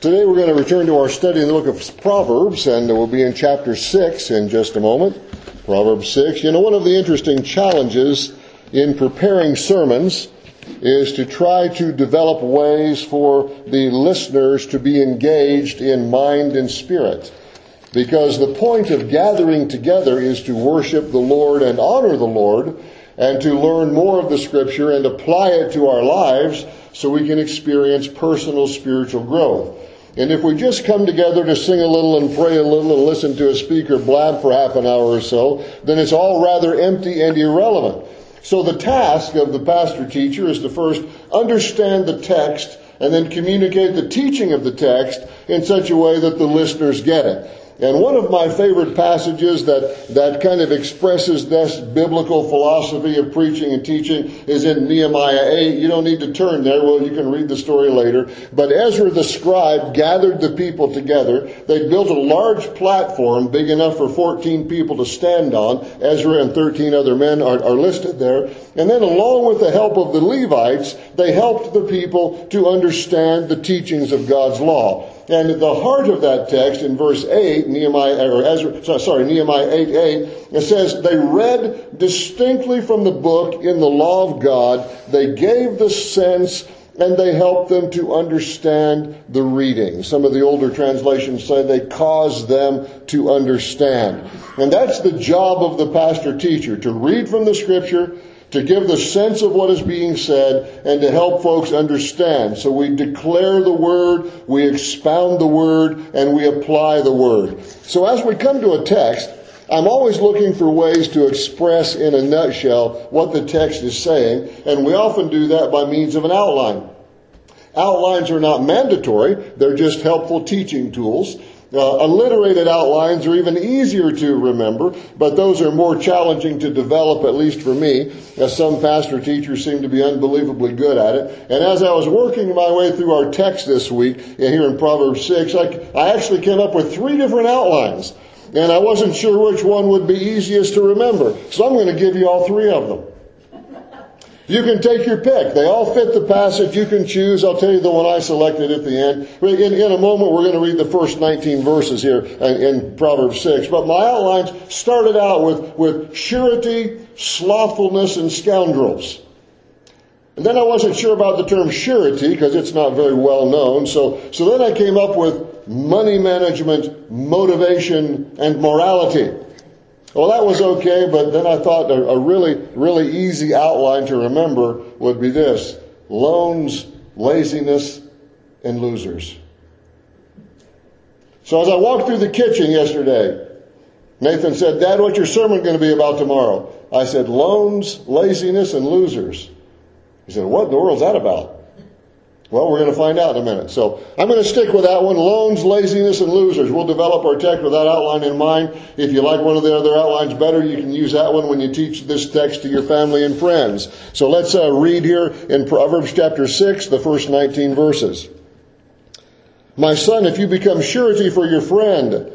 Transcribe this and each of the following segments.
Today we're going to return to our study in the book of Proverbs, and we'll be in chapter 6 in just a moment. Proverbs 6. You know, one of the interesting challenges in preparing sermons is to try to develop ways for the listeners to be engaged in mind and spirit. Because the point of gathering together is to worship the Lord and honor the Lord and to learn more of the scripture and apply it to our lives so we can experience personal spiritual growth. And if we just come together to sing a little and pray a little and listen to a speaker blab for half an hour or so, then it's all rather empty and irrelevant. So the task of the pastor teacher is to first understand the text and then communicate the teaching of the text in such a way that the listeners get it. And one of my favorite passages that, that kind of expresses this biblical philosophy of preaching and teaching is in Nehemiah 8. You don't need to turn there. Well, you can read the story later. But Ezra the scribe gathered the people together. They built a large platform big enough for 14 people to stand on. Ezra and 13 other men are, are listed there. And then along with the help of the Levites, they helped the people to understand the teachings of God's law. And the heart of that text in verse 8, Nehemiah, or Ezra, sorry, Nehemiah 8, 8, it says, they read distinctly from the book in the law of God. They gave the sense and they helped them to understand the reading. Some of the older translations say they caused them to understand. And that's the job of the pastor teacher, to read from the scripture, to give the sense of what is being said and to help folks understand. So we declare the word, we expound the word, and we apply the word. So as we come to a text, I'm always looking for ways to express in a nutshell what the text is saying, and we often do that by means of an outline. Outlines are not mandatory, they're just helpful teaching tools. Uh, alliterated outlines are even easier to remember, but those are more challenging to develop, at least for me, as some pastor teachers seem to be unbelievably good at it. And as I was working my way through our text this week, here in Proverbs 6, I, I actually came up with three different outlines. And I wasn't sure which one would be easiest to remember. So I'm going to give you all three of them. You can take your pick. They all fit the passage. You can choose. I'll tell you the one I selected at the end. In, in a moment, we're going to read the first 19 verses here uh, in Proverbs 6. But my outlines started out with, with surety, slothfulness, and scoundrels. And then I wasn't sure about the term surety because it's not very well known. So, so then I came up with money management, motivation, and morality. Well, that was okay, but then I thought a, a really, really easy outline to remember would be this loans, laziness, and losers. So as I walked through the kitchen yesterday, Nathan said, Dad, what's your sermon going to be about tomorrow? I said, loans, laziness, and losers. He said, what in the world is that about? Well, we're going to find out in a minute. So I'm going to stick with that one. Loans, laziness, and losers. We'll develop our text with that outline in mind. If you like one of the other outlines better, you can use that one when you teach this text to your family and friends. So let's uh, read here in Proverbs chapter 6, the first 19 verses. My son, if you become surety for your friend,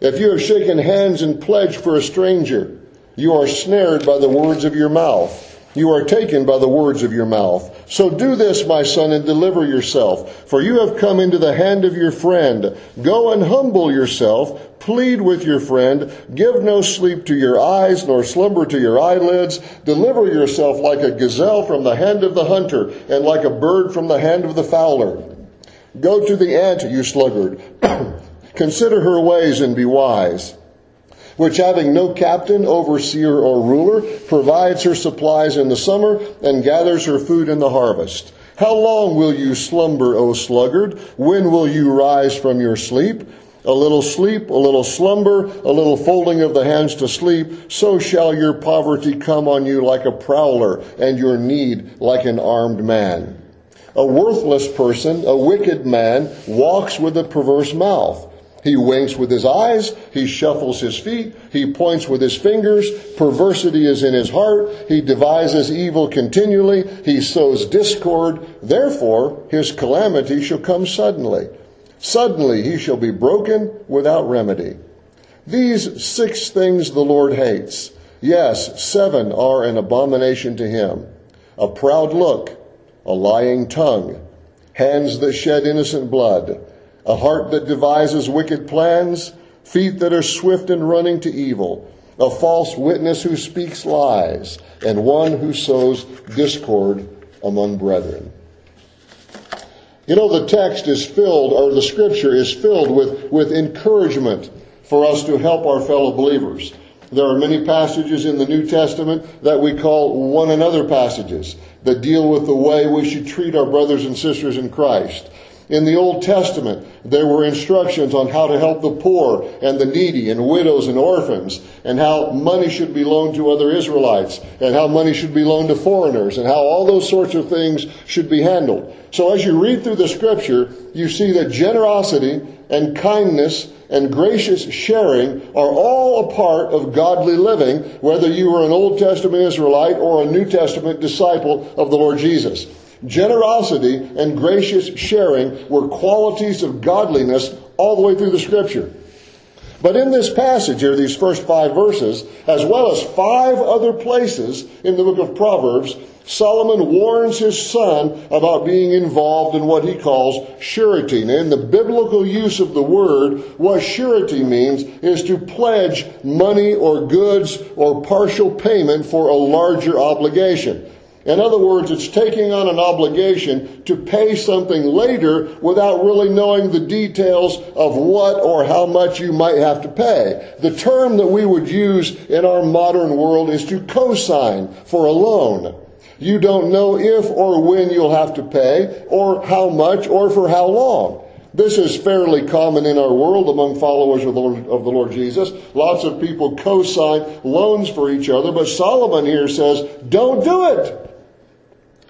if you have shaken hands and pledged for a stranger, you are snared by the words of your mouth. You are taken by the words of your mouth. So do this, my son, and deliver yourself, for you have come into the hand of your friend. Go and humble yourself, plead with your friend, give no sleep to your eyes, nor slumber to your eyelids. Deliver yourself like a gazelle from the hand of the hunter, and like a bird from the hand of the fowler. Go to the ant, you sluggard. Consider her ways and be wise which having no captain, overseer, or ruler, provides her supplies in the summer and gathers her food in the harvest. How long will you slumber, O sluggard? When will you rise from your sleep? A little sleep, a little slumber, a little folding of the hands to sleep, so shall your poverty come on you like a prowler, and your need like an armed man. A worthless person, a wicked man, walks with a perverse mouth. He winks with his eyes. He shuffles his feet. He points with his fingers. Perversity is in his heart. He devises evil continually. He sows discord. Therefore, his calamity shall come suddenly. Suddenly he shall be broken without remedy. These six things the Lord hates. Yes, seven are an abomination to him. A proud look, a lying tongue, hands that shed innocent blood, a heart that devises wicked plans, feet that are swift in running to evil, a false witness who speaks lies, and one who sows discord among brethren. You know, the text is filled, or the scripture is filled with, with encouragement for us to help our fellow believers. There are many passages in the New Testament that we call one another passages that deal with the way we should treat our brothers and sisters in Christ. In the Old Testament, there were instructions on how to help the poor and the needy and widows and orphans, and how money should be loaned to other Israelites, and how money should be loaned to foreigners, and how all those sorts of things should be handled. So as you read through the scripture, you see that generosity and kindness and gracious sharing are all a part of godly living, whether you are an Old Testament Israelite or a New Testament disciple of the Lord Jesus. Generosity and gracious sharing were qualities of godliness all the way through the scripture. But in this passage here, these first five verses, as well as five other places in the book of Proverbs, Solomon warns his son about being involved in what he calls surety. Now, in the biblical use of the word, what surety means is to pledge money or goods or partial payment for a larger obligation. In other words, it's taking on an obligation to pay something later without really knowing the details of what or how much you might have to pay. The term that we would use in our modern world is to co-sign for a loan. You don't know if or when you'll have to pay, or how much, or for how long. This is fairly common in our world among followers of the, Lord, of the Lord Jesus. Lots of people co-sign loans for each other, but Solomon here says, don't do it.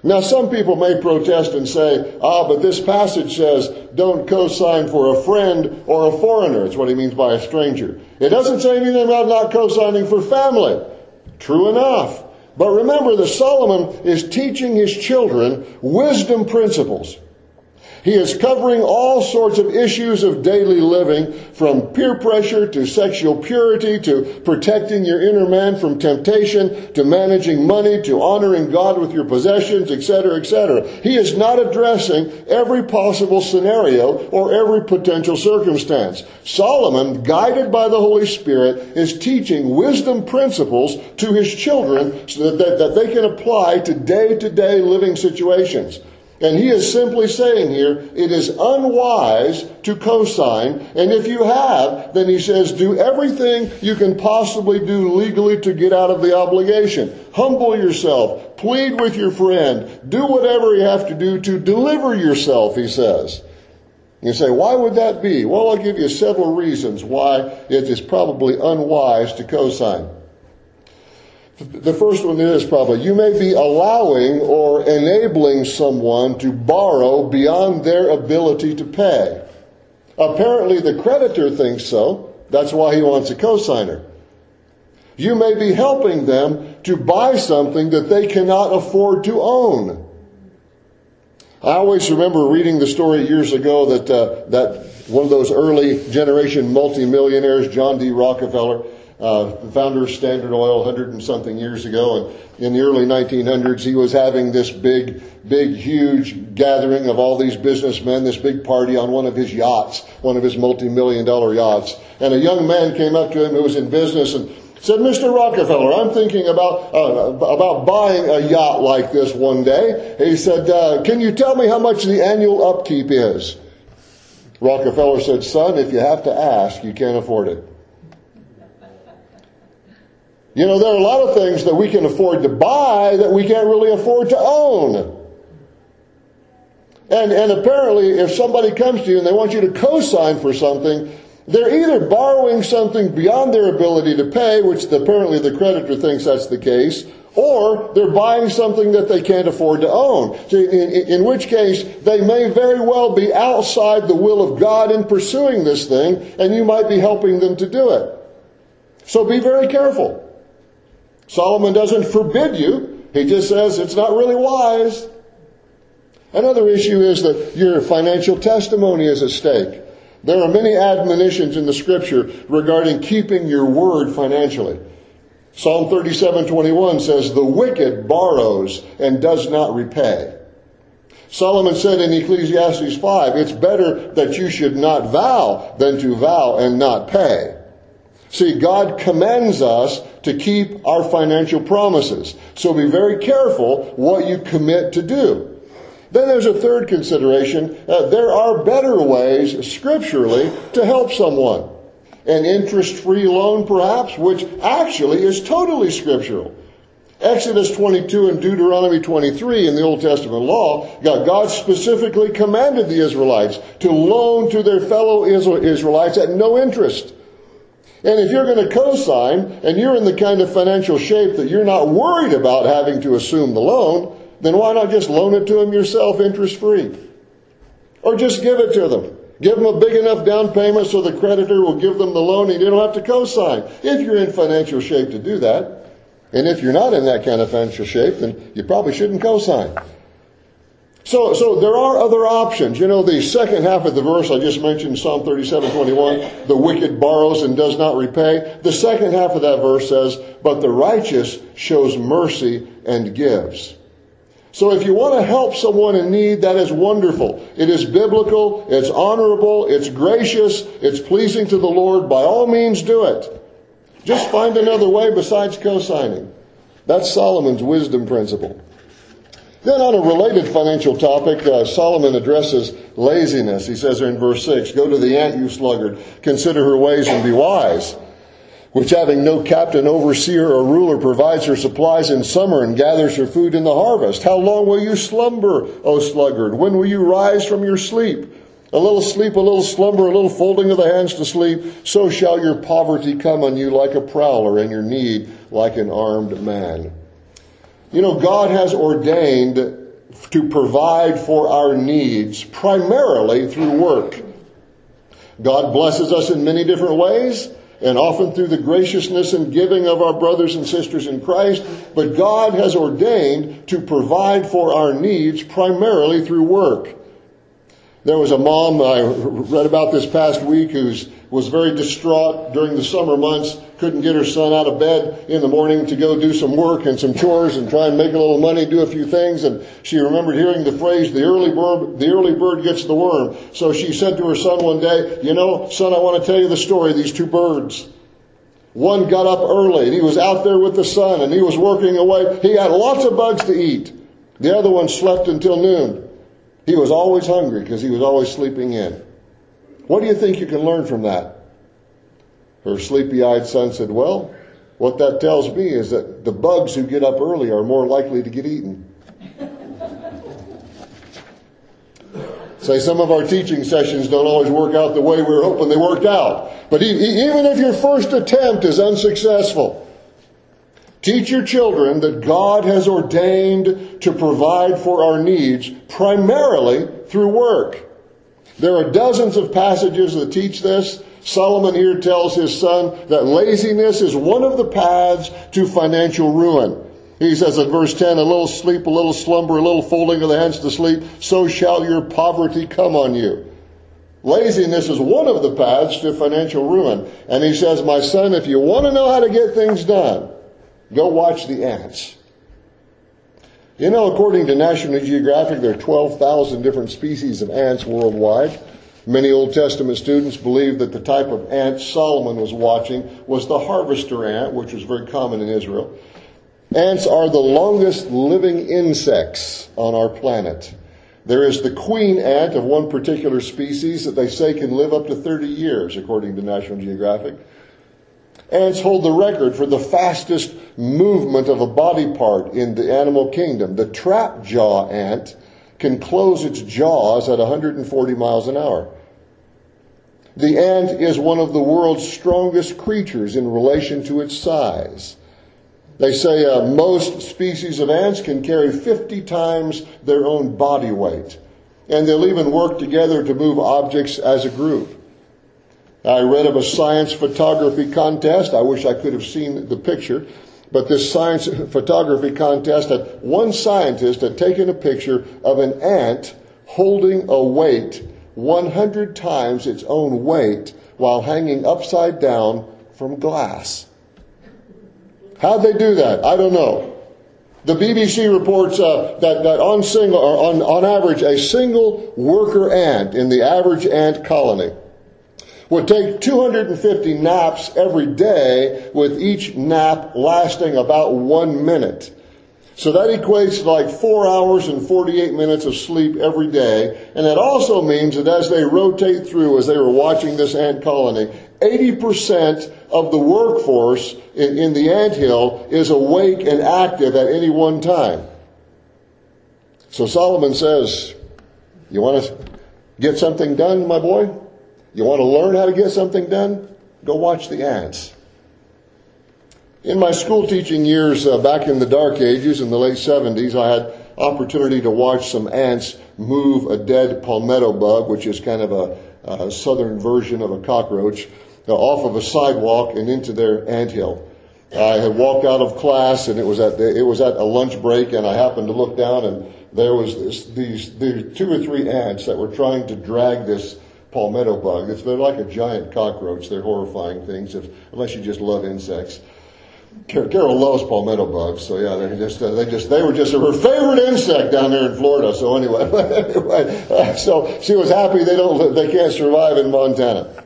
Now, some people may protest and say, ah, but this passage says don't co-sign for a friend or a foreigner. It's what he means by a stranger. It doesn't say anything about not co-signing for family. True enough. But remember that Solomon is teaching his children wisdom principles. He is covering all sorts of issues of daily living, from peer pressure to sexual purity to protecting your inner man from temptation to managing money to honoring God with your possessions, etc., etc. He is not addressing every possible scenario or every potential circumstance. Solomon, guided by the Holy Spirit, is teaching wisdom principles to his children so that, that, that they can apply to day to day living situations. And he is simply saying here, it is unwise to cosign. And if you have, then he says, do everything you can possibly do legally to get out of the obligation. Humble yourself. Plead with your friend. Do whatever you have to do to deliver yourself, he says. You say, why would that be? Well, I'll give you several reasons why it is probably unwise to cosign. The first one is probably you may be allowing or enabling someone to borrow beyond their ability to pay. Apparently, the creditor thinks so. That's why he wants a cosigner. You may be helping them to buy something that they cannot afford to own. I always remember reading the story years ago that uh, that one of those early generation multimillionaires, John D. Rockefeller, uh, the founder of Standard Oil, hundred and something years ago, and in the early 1900s, he was having this big, big, huge gathering of all these businessmen, this big party on one of his yachts, one of his multi-million dollar yachts, and a young man came up to him who was in business and said, Mr. Rockefeller, I'm thinking about uh, about buying a yacht like this one day. He said, uh, Can you tell me how much the annual upkeep is? Rockefeller said, Son, if you have to ask, you can't afford it. You know, there are a lot of things that we can afford to buy that we can't really afford to own. And, and apparently, if somebody comes to you and they want you to co-sign for something, they're either borrowing something beyond their ability to pay, which apparently the creditor thinks that's the case, or they're buying something that they can't afford to own. In, which case, they may very well be outside the will of God in pursuing this thing, and you might be helping them to do it. So be very careful. Solomon doesn't forbid you, he just says it's not really wise. Another issue is that your financial testimony is at stake. There are many admonitions in the scripture regarding keeping your word financially. Psalm 37:21 says, "The wicked borrows and does not repay." Solomon said in Ecclesiastes 5, it's better that you should not vow than to vow and not pay. See, God commands us to keep our financial promises. So be very careful what you commit to do. Then there's a third consideration. Uh, there are better ways scripturally to help someone. An interest-free loan perhaps, which actually is totally scriptural. Exodus 22 and Deuteronomy 23 in the Old Testament law, God specifically commanded the Israelites to loan to their fellow Israelites at no interest. And if you're going to co-sign and you're in the kind of financial shape that you're not worried about having to assume the loan, then why not just loan it to them yourself interest free? Or just give it to them. Give them a big enough down payment so the creditor will give them the loan and you don't have to co-sign. If you're in financial shape to do that. And if you're not in that kind of financial shape, then you probably shouldn't co-sign. So, so there are other options. You know, the second half of the verse I just mentioned, Psalm 37, 21, the wicked borrows and does not repay. The second half of that verse says, but the righteous shows mercy and gives. So if you want to help someone in need, that is wonderful. It is biblical, it's honorable, it's gracious, it's pleasing to the Lord. By all means do it. Just find another way besides co-signing. That's Solomon's wisdom principle. Then, on a related financial topic, uh, Solomon addresses laziness. He says in verse 6 Go to the ant, you sluggard, consider her ways and be wise, which having no captain, overseer, or ruler provides her supplies in summer and gathers her food in the harvest. How long will you slumber, O sluggard? When will you rise from your sleep? A little sleep, a little slumber, a little folding of the hands to sleep, so shall your poverty come on you like a prowler, and your need like an armed man. You know, God has ordained to provide for our needs primarily through work. God blesses us in many different ways, and often through the graciousness and giving of our brothers and sisters in Christ, but God has ordained to provide for our needs primarily through work. There was a mom I read about this past week who was very distraught during the summer months, couldn't get her son out of bed in the morning to go do some work and some chores and try and make a little money, do a few things. And she remembered hearing the phrase, the early bird, the early bird gets the worm. So she said to her son one day, you know, son, I want to tell you the story of these two birds. One got up early and he was out there with the sun and he was working away. He had lots of bugs to eat. The other one slept until noon. He was always hungry because he was always sleeping in. What do you think you can learn from that? Her sleepy eyed son said, Well, what that tells me is that the bugs who get up early are more likely to get eaten. Say some of our teaching sessions don't always work out the way we were hoping they worked out. But even if your first attempt is unsuccessful, Teach your children that God has ordained to provide for our needs primarily through work. There are dozens of passages that teach this. Solomon here tells his son that laziness is one of the paths to financial ruin. He says in verse 10, a little sleep, a little slumber, a little folding of the hands to sleep, so shall your poverty come on you. Laziness is one of the paths to financial ruin. And he says, my son, if you want to know how to get things done, Go watch the ants. You know, according to National Geographic, there are 12,000 different species of ants worldwide. Many Old Testament students believe that the type of ant Solomon was watching was the harvester ant, which was very common in Israel. Ants are the longest living insects on our planet. There is the queen ant of one particular species that they say can live up to 30 years, according to National Geographic. Ants hold the record for the fastest movement of a body part in the animal kingdom. The trap jaw ant can close its jaws at 140 miles an hour. The ant is one of the world's strongest creatures in relation to its size. They say uh, most species of ants can carry 50 times their own body weight. And they'll even work together to move objects as a group. I read of a science photography contest. I wish I could have seen the picture. But this science photography contest had one scientist had taken a picture of an ant holding a weight 100 times its own weight while hanging upside down from glass. How'd they do that? I don't know. The BBC reports uh, that, that on, single, on, on average, a single worker ant in the average ant colony would take 250 naps every day, with each nap lasting about one minute. So that equates to like four hours and 48 minutes of sleep every day. And that also means that as they rotate through, as they were watching this ant colony, 80% of the workforce in, in the ant hill is awake and active at any one time. So Solomon says, you want to get something done, my boy? You want to learn how to get something done? Go watch the ants. In my school teaching years uh, back in the dark ages in the late 70s, I had opportunity to watch some ants move a dead palmetto bug, which is kind of a, southern version of a cockroach, uh, off of a sidewalk and into their ant hill. I had walked out of class and it was at the, it was at a lunch break and I happened to look down and there was this, these, these two or three ants that were trying to drag this palmetto bug. It's, they're like a giant cockroach. They're horrifying things if, unless you just love insects. Carol loves palmetto bugs, so yeah, they just uh, they just they were just her favorite insect down there in Florida. So anyway, anyway, uh, so she was happy they don't they can't survive in Montana.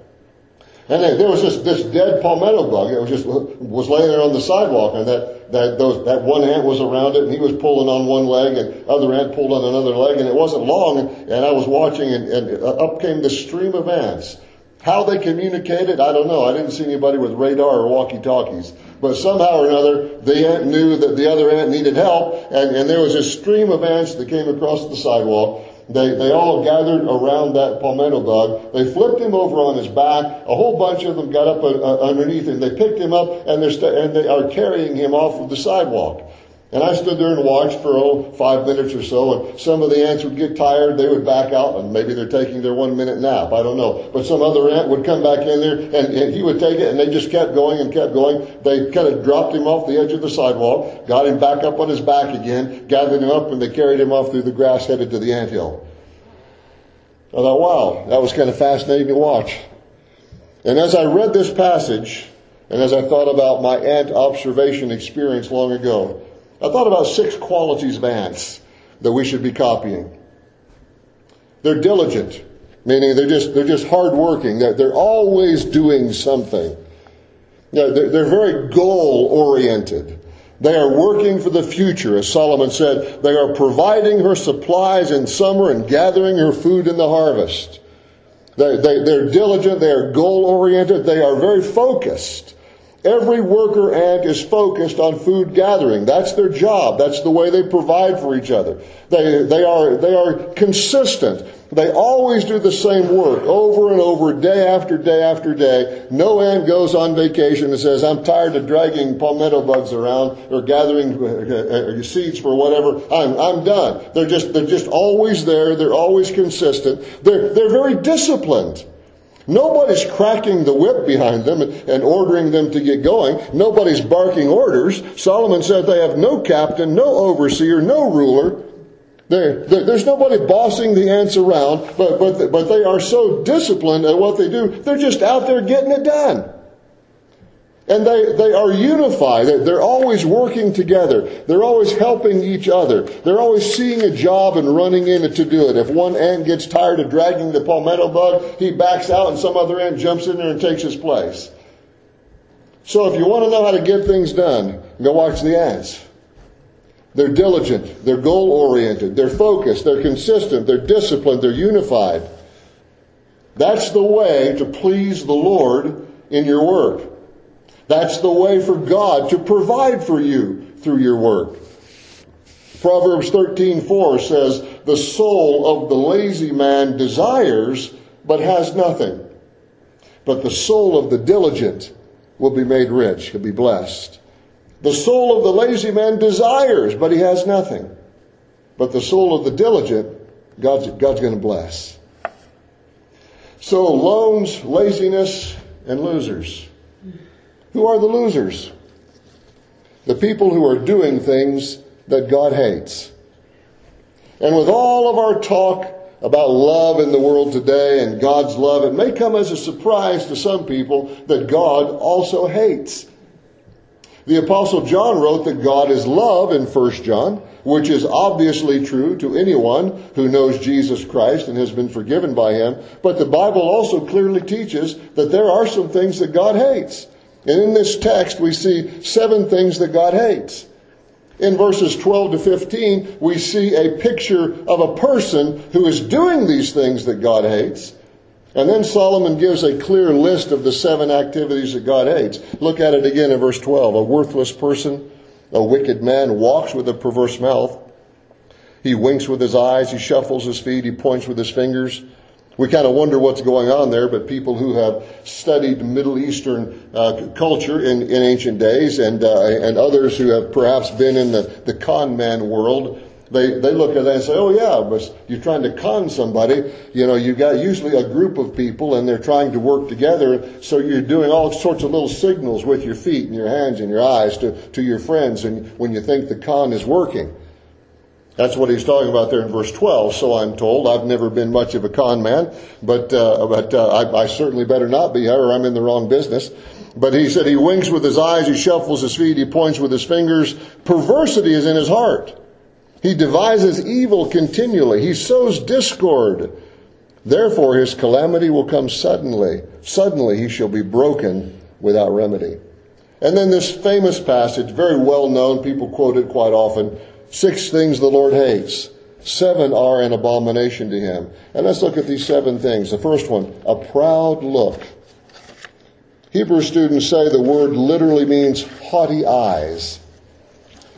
And there was this this dead palmetto bug. It was just was laying there on the sidewalk, and that that those that one ant was around it, and he was pulling on one leg, and other ant pulled on another leg, and it wasn't long, and I was watching, and, and uh, up came the stream of ants. How they communicated, I don't know. I didn't see anybody with radar or walkie-talkies. But somehow or another, the ant knew that the other ant needed help, and, and there was a stream of ants that came across the sidewalk. They, they all gathered around that palmetto bug. They flipped him over on his back. A whole bunch of them got up uh, uh underneath him. They picked him up and, st- and they are carrying him off of the sidewalk. And I stood there and watched for oh, five minutes or so, and some of the ants would get tired, they would back out, and maybe they're taking their one minute nap, I don't know. But some other ant would come back in there, and, and he would take it, and they just kept going and kept going. They kind of dropped him off the edge of the sidewalk, got him back up on his back again, gathered him up, and they carried him off through the grass, headed to the ant hill. I thought, wow, that was kind of fascinating to watch. And as I read this passage, and as I thought about my ant observation experience long ago, I thought about six qualities of ants that we should be copying. They're diligent, meaning they're just, they're just hardworking. They're, they're always doing something. they're, they're very goal oriented. They are working for the future, as Solomon said. They are providing her supplies in summer and gathering her food in the harvest. They, they, they're diligent, they are goal oriented, they are very focused. Every worker ant is focused on food gathering. That's their job. That's the way they provide for each other. They, they, are, they are consistent. They always do the same work over and over, day after day after day. No ant goes on vacation and says, I'm tired of dragging palmetto bugs around or gathering uh, uh, seeds for whatever. I'm, I'm done. They're just, they're just always there. They're always consistent. They're, they're very disciplined. Nobody's cracking the whip behind them and ordering them to get going. Nobody's barking orders. Solomon said they have no captain, no overseer, no ruler. They're, they're, there's nobody bossing the ants around, but, but, but they are so disciplined at what they do, they're just out there getting it done. And they, they are unified. They're always working together. They're always helping each other. They're always seeing a job and running in to do it. If one ant gets tired of dragging the palmetto bug, he backs out and some other ant jumps in there and takes his place. So if you want to know how to get things done, go watch the ants. They're diligent. They're goal oriented. They're focused. They're consistent. They're disciplined. They're unified. That's the way to please the Lord in your work. That's the way for God to provide for you through your work. Proverbs 13:4 says, "The soul of the lazy man desires but has nothing, but the soul of the diligent will be made rich, he'll be blessed." The soul of the lazy man desires, but he has nothing. But the soul of the diligent, God's, God's going to bless. So loans, laziness, and losers. Who are the losers? The people who are doing things that God hates. And with all of our talk about love in the world today and God's love, it may come as a surprise to some people that God also hates. The apostle John wrote that God is love in 1 John, which is obviously true to anyone who knows Jesus Christ and has been forgiven by him. But the Bible also clearly teaches that there are some things that God hates. And in this text, we see seven things that God hates. In verses 12 to 15, we see a picture of a person who is doing these things that God hates. And then Solomon gives a clear list of the seven activities that God hates. Look at it again in verse 12. A worthless person, a wicked man, walks with a perverse mouth. He winks with his eyes, he shuffles his feet, he points with his fingers. We kind of wonder what's going on there, but people who have studied Middle Eastern uh, culture in, in ancient days and, uh, and others who have perhaps been in the, the con man world, they, they look at that and say, oh yeah, but you're trying to con somebody. You know, you've got usually a group of people and they're trying to work together. So you're doing all sorts of little signals with your feet and your hands and your eyes to, to your friends and when you think the con is working. That's what he's talking about there in verse 12. So I'm told. I've never been much of a con man, but, uh, but uh, I, I, certainly better not be, or I'm in the wrong business. But he said he winks with his eyes, he shuffles his feet, he points with his fingers. Perversity is in his heart. He devises evil continually. He sows discord. Therefore his calamity will come suddenly. Suddenly he shall be broken without remedy. And then this famous passage, very well known, people quote it quite often. Six things the Lord hates. Seven are an abomination to him. And let's look at these seven things. The first one, a proud look. Hebrew students say the word literally means haughty eyes.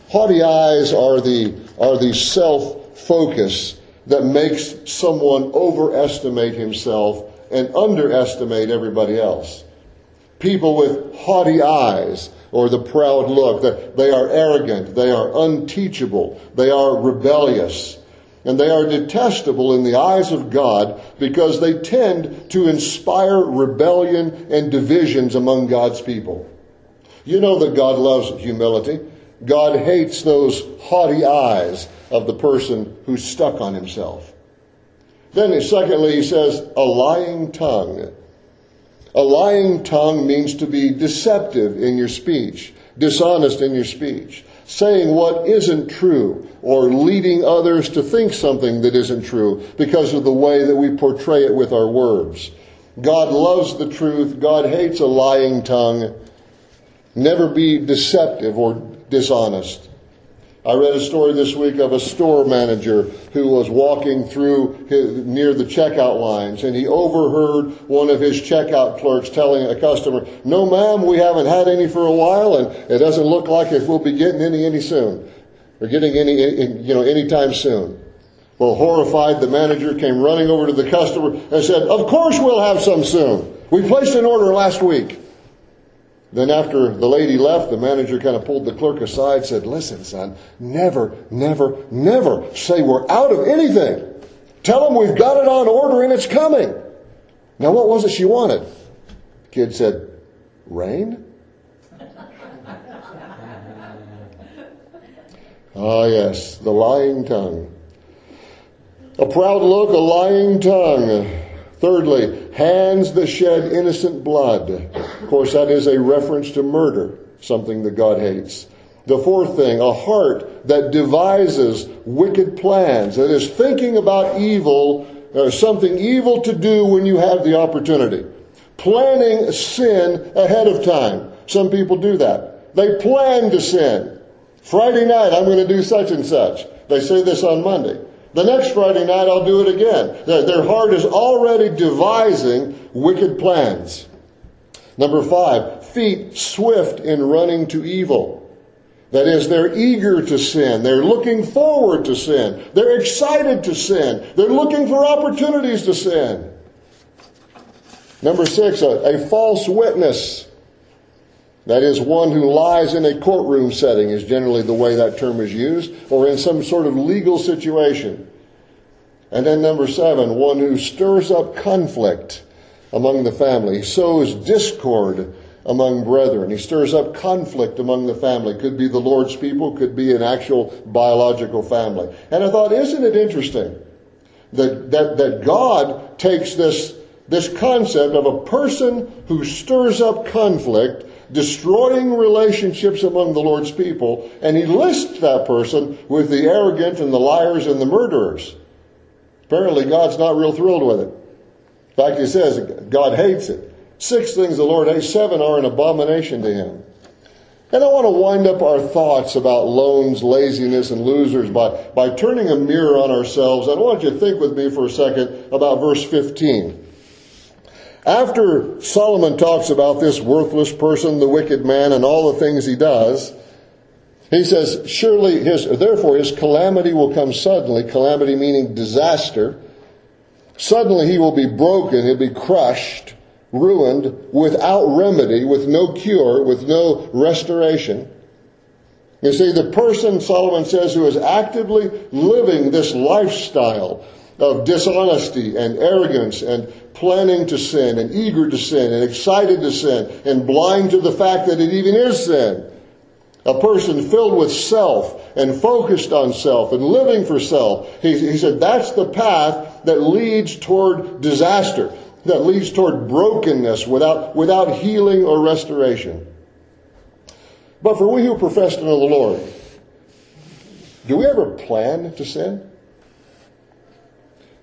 Haughty eyes are the, are the self-focus that makes someone overestimate himself and underestimate everybody else. People with haughty eyes or the proud look. That they are arrogant, they are unteachable, they are rebellious, and they are detestable in the eyes of God because they tend to inspire rebellion and divisions among God's people. You know that God loves humility. God hates those haughty eyes of the person who's stuck on himself. Then, secondly, he says, a lying tongue. A lying tongue means to be deceptive in your speech, dishonest in your speech, saying what isn't true, or leading others to think something that isn't true because of the way that we portray it with our words. God loves the truth. God hates a lying tongue. Never be deceptive or dishonest. I read a story this week of a store manager who was walking through his, near the checkout lines and he overheard one of his checkout clerks telling a customer, no ma'am, we haven't had any for a while and it doesn't look like if we'll be getting any any soon. Or getting any, you know, anytime soon. Well, horrified, the manager came running over to the customer and said, of course we'll have some soon. We placed an order last week. Then after the lady left, the manager kind of pulled the clerk aside, said, listen, son, never, never, never say we're out of anything. Tell them we've got it on order and it's coming. Now what was it she wanted? The kid said, rain? Ah, yes, the lying tongue. A proud look, a lying tongue. Thirdly, hands that shed innocent blood. Of course, that is a reference to murder, something that God hates. The fourth thing, a heart that devises wicked plans, that is thinking about evil, or something evil to do when you have the opportunity. Planning sin ahead of time. Some people do that. They plan to sin. Friday night, I'm going to do such and such. They say this on Monday. The next Friday night, I'll do it again. Their heart is already devising wicked plans. Number five, feet swift in running to evil. That is, they're eager to sin. They're looking forward to sin. They're excited to sin. They're looking for opportunities to sin. Number six, a, a false witness. That is, one who lies in a courtroom setting, is generally the way that term is used, or in some sort of legal situation. And then number seven, one who stirs up conflict among the family, he sows discord among brethren. He stirs up conflict among the family. Could be the Lord's people, could be an actual biological family. And I thought, isn't it interesting that, that, that God takes this, this concept of a person who stirs up conflict destroying relationships among the Lord's people, and he lists that person with the arrogant and the liars and the murderers. Apparently, God's not real thrilled with it. In fact, he says God hates it. Six things the Lord hates, seven are an abomination to him. And I want to wind up our thoughts about loans, laziness, and losers by, by turning a mirror on ourselves. I want you to think with me for a second about verse 15. After Solomon talks about this worthless person, the wicked man, and all the things he does, he says, surely his, therefore his calamity will come suddenly, calamity meaning disaster. Suddenly he will be broken, he'll be crushed, ruined, without remedy, with no cure, with no restoration. You see, the person, Solomon says, who is actively living this lifestyle of dishonesty and arrogance and planning to sin and eager to sin and excited to sin and blind to the fact that it even is sin. A person filled with self and focused on self and living for self. He, he said that's the path that leads toward disaster, that leads toward brokenness without, without healing or restoration. But for we who profess to know the Lord, do we ever plan to sin?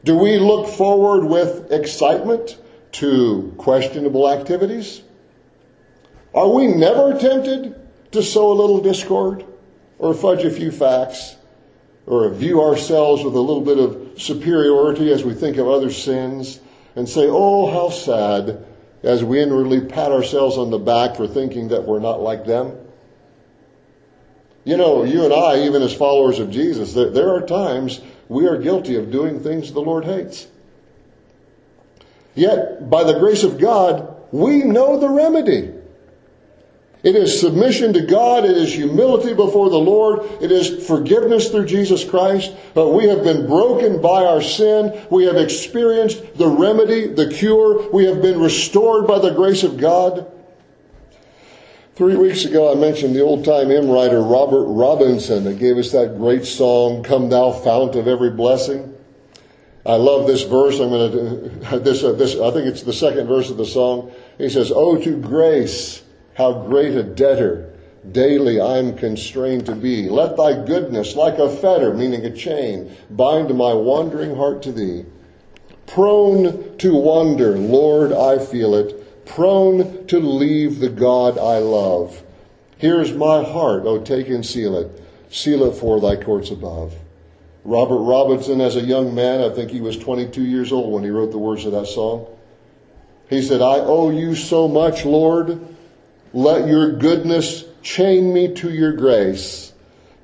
Do we look forward with excitement to questionable activities? Are we never tempted to sow a little discord or fudge a few facts or view ourselves with a little bit of superiority as we think of other sins and say, oh, how sad, as we inwardly pat ourselves on the back for thinking that we're not like them? You know, you and I, even as followers of Jesus, there, there are times we are guilty of doing things the Lord hates. Yet, by the grace of God, we know the remedy. It is submission to God. It is humility before the Lord. It is forgiveness through Jesus Christ. But we have been broken by our sin. We have experienced the remedy, the cure. We have been restored by the grace of God. Three weeks ago, I mentioned the old time hymn writer Robert Robinson that gave us that great song, Come Thou Fount of Every Blessing. I love this verse. I'm going to, this, uh, this, I think it's the second verse of the song. He says, Oh, to grace, how great a debtor daily I'm constrained to be. Let thy goodness, like a fetter, meaning a chain, bind my wandering heart to thee. Prone to wander, Lord, I feel it prone to leave the God I love. Here's my heart, oh take and seal it. Seal it for thy courts above. Robert Robinson, as a young man, I think he was 22 years old when he wrote the words of that song. He said, I owe you so much, Lord. Let your goodness chain me to your grace,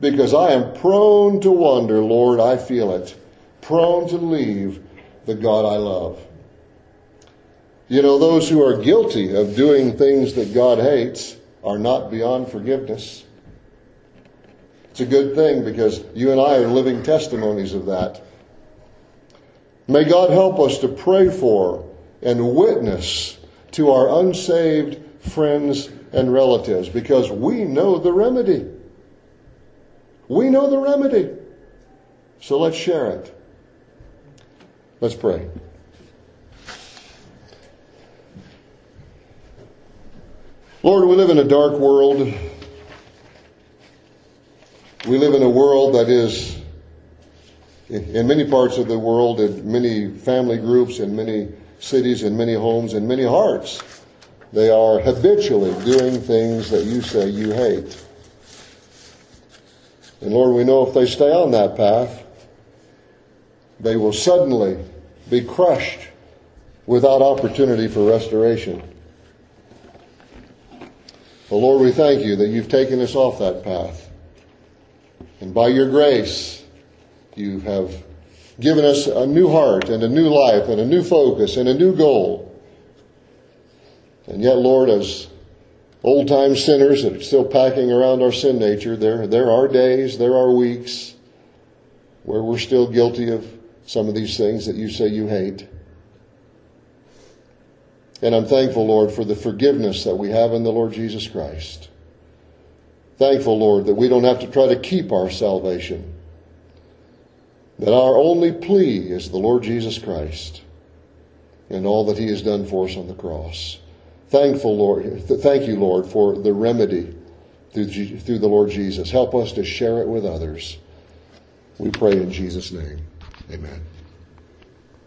because I am prone to wander, Lord, I feel it. Prone to leave the God I love. You know, those who are guilty of doing things that God hates are not beyond forgiveness. It's a good thing because you and I are living testimonies of that. May God help us to pray for and witness to our unsaved friends and relatives because we know the remedy. We know the remedy. So let's share it. Let's pray. Lord, we live in a dark world. We live in a world that is, in many parts of the world, in many family groups, in many cities, in many homes, in many hearts, they are habitually doing things that you say you hate. And Lord, we know if they stay on that path, they will suddenly be crushed without opportunity for restoration. Well, Lord, we thank you that you've taken us off that path. And by your grace, you have given us a new heart and a new life and a new focus and a new goal. And yet, Lord, as old time sinners that are still packing around our sin nature, there, there are days, there are weeks where we're still guilty of some of these things that you say you hate. And I'm thankful, Lord, for the forgiveness that we have in the Lord Jesus Christ. Thankful, Lord, that we don't have to try to keep our salvation. That our only plea is the Lord Jesus Christ and all that he has done for us on the cross. thankful, Lord. Thank you, Lord, for the remedy through, through the Lord Jesus. Help us to share it with others. We pray in Jesus' name. Amen.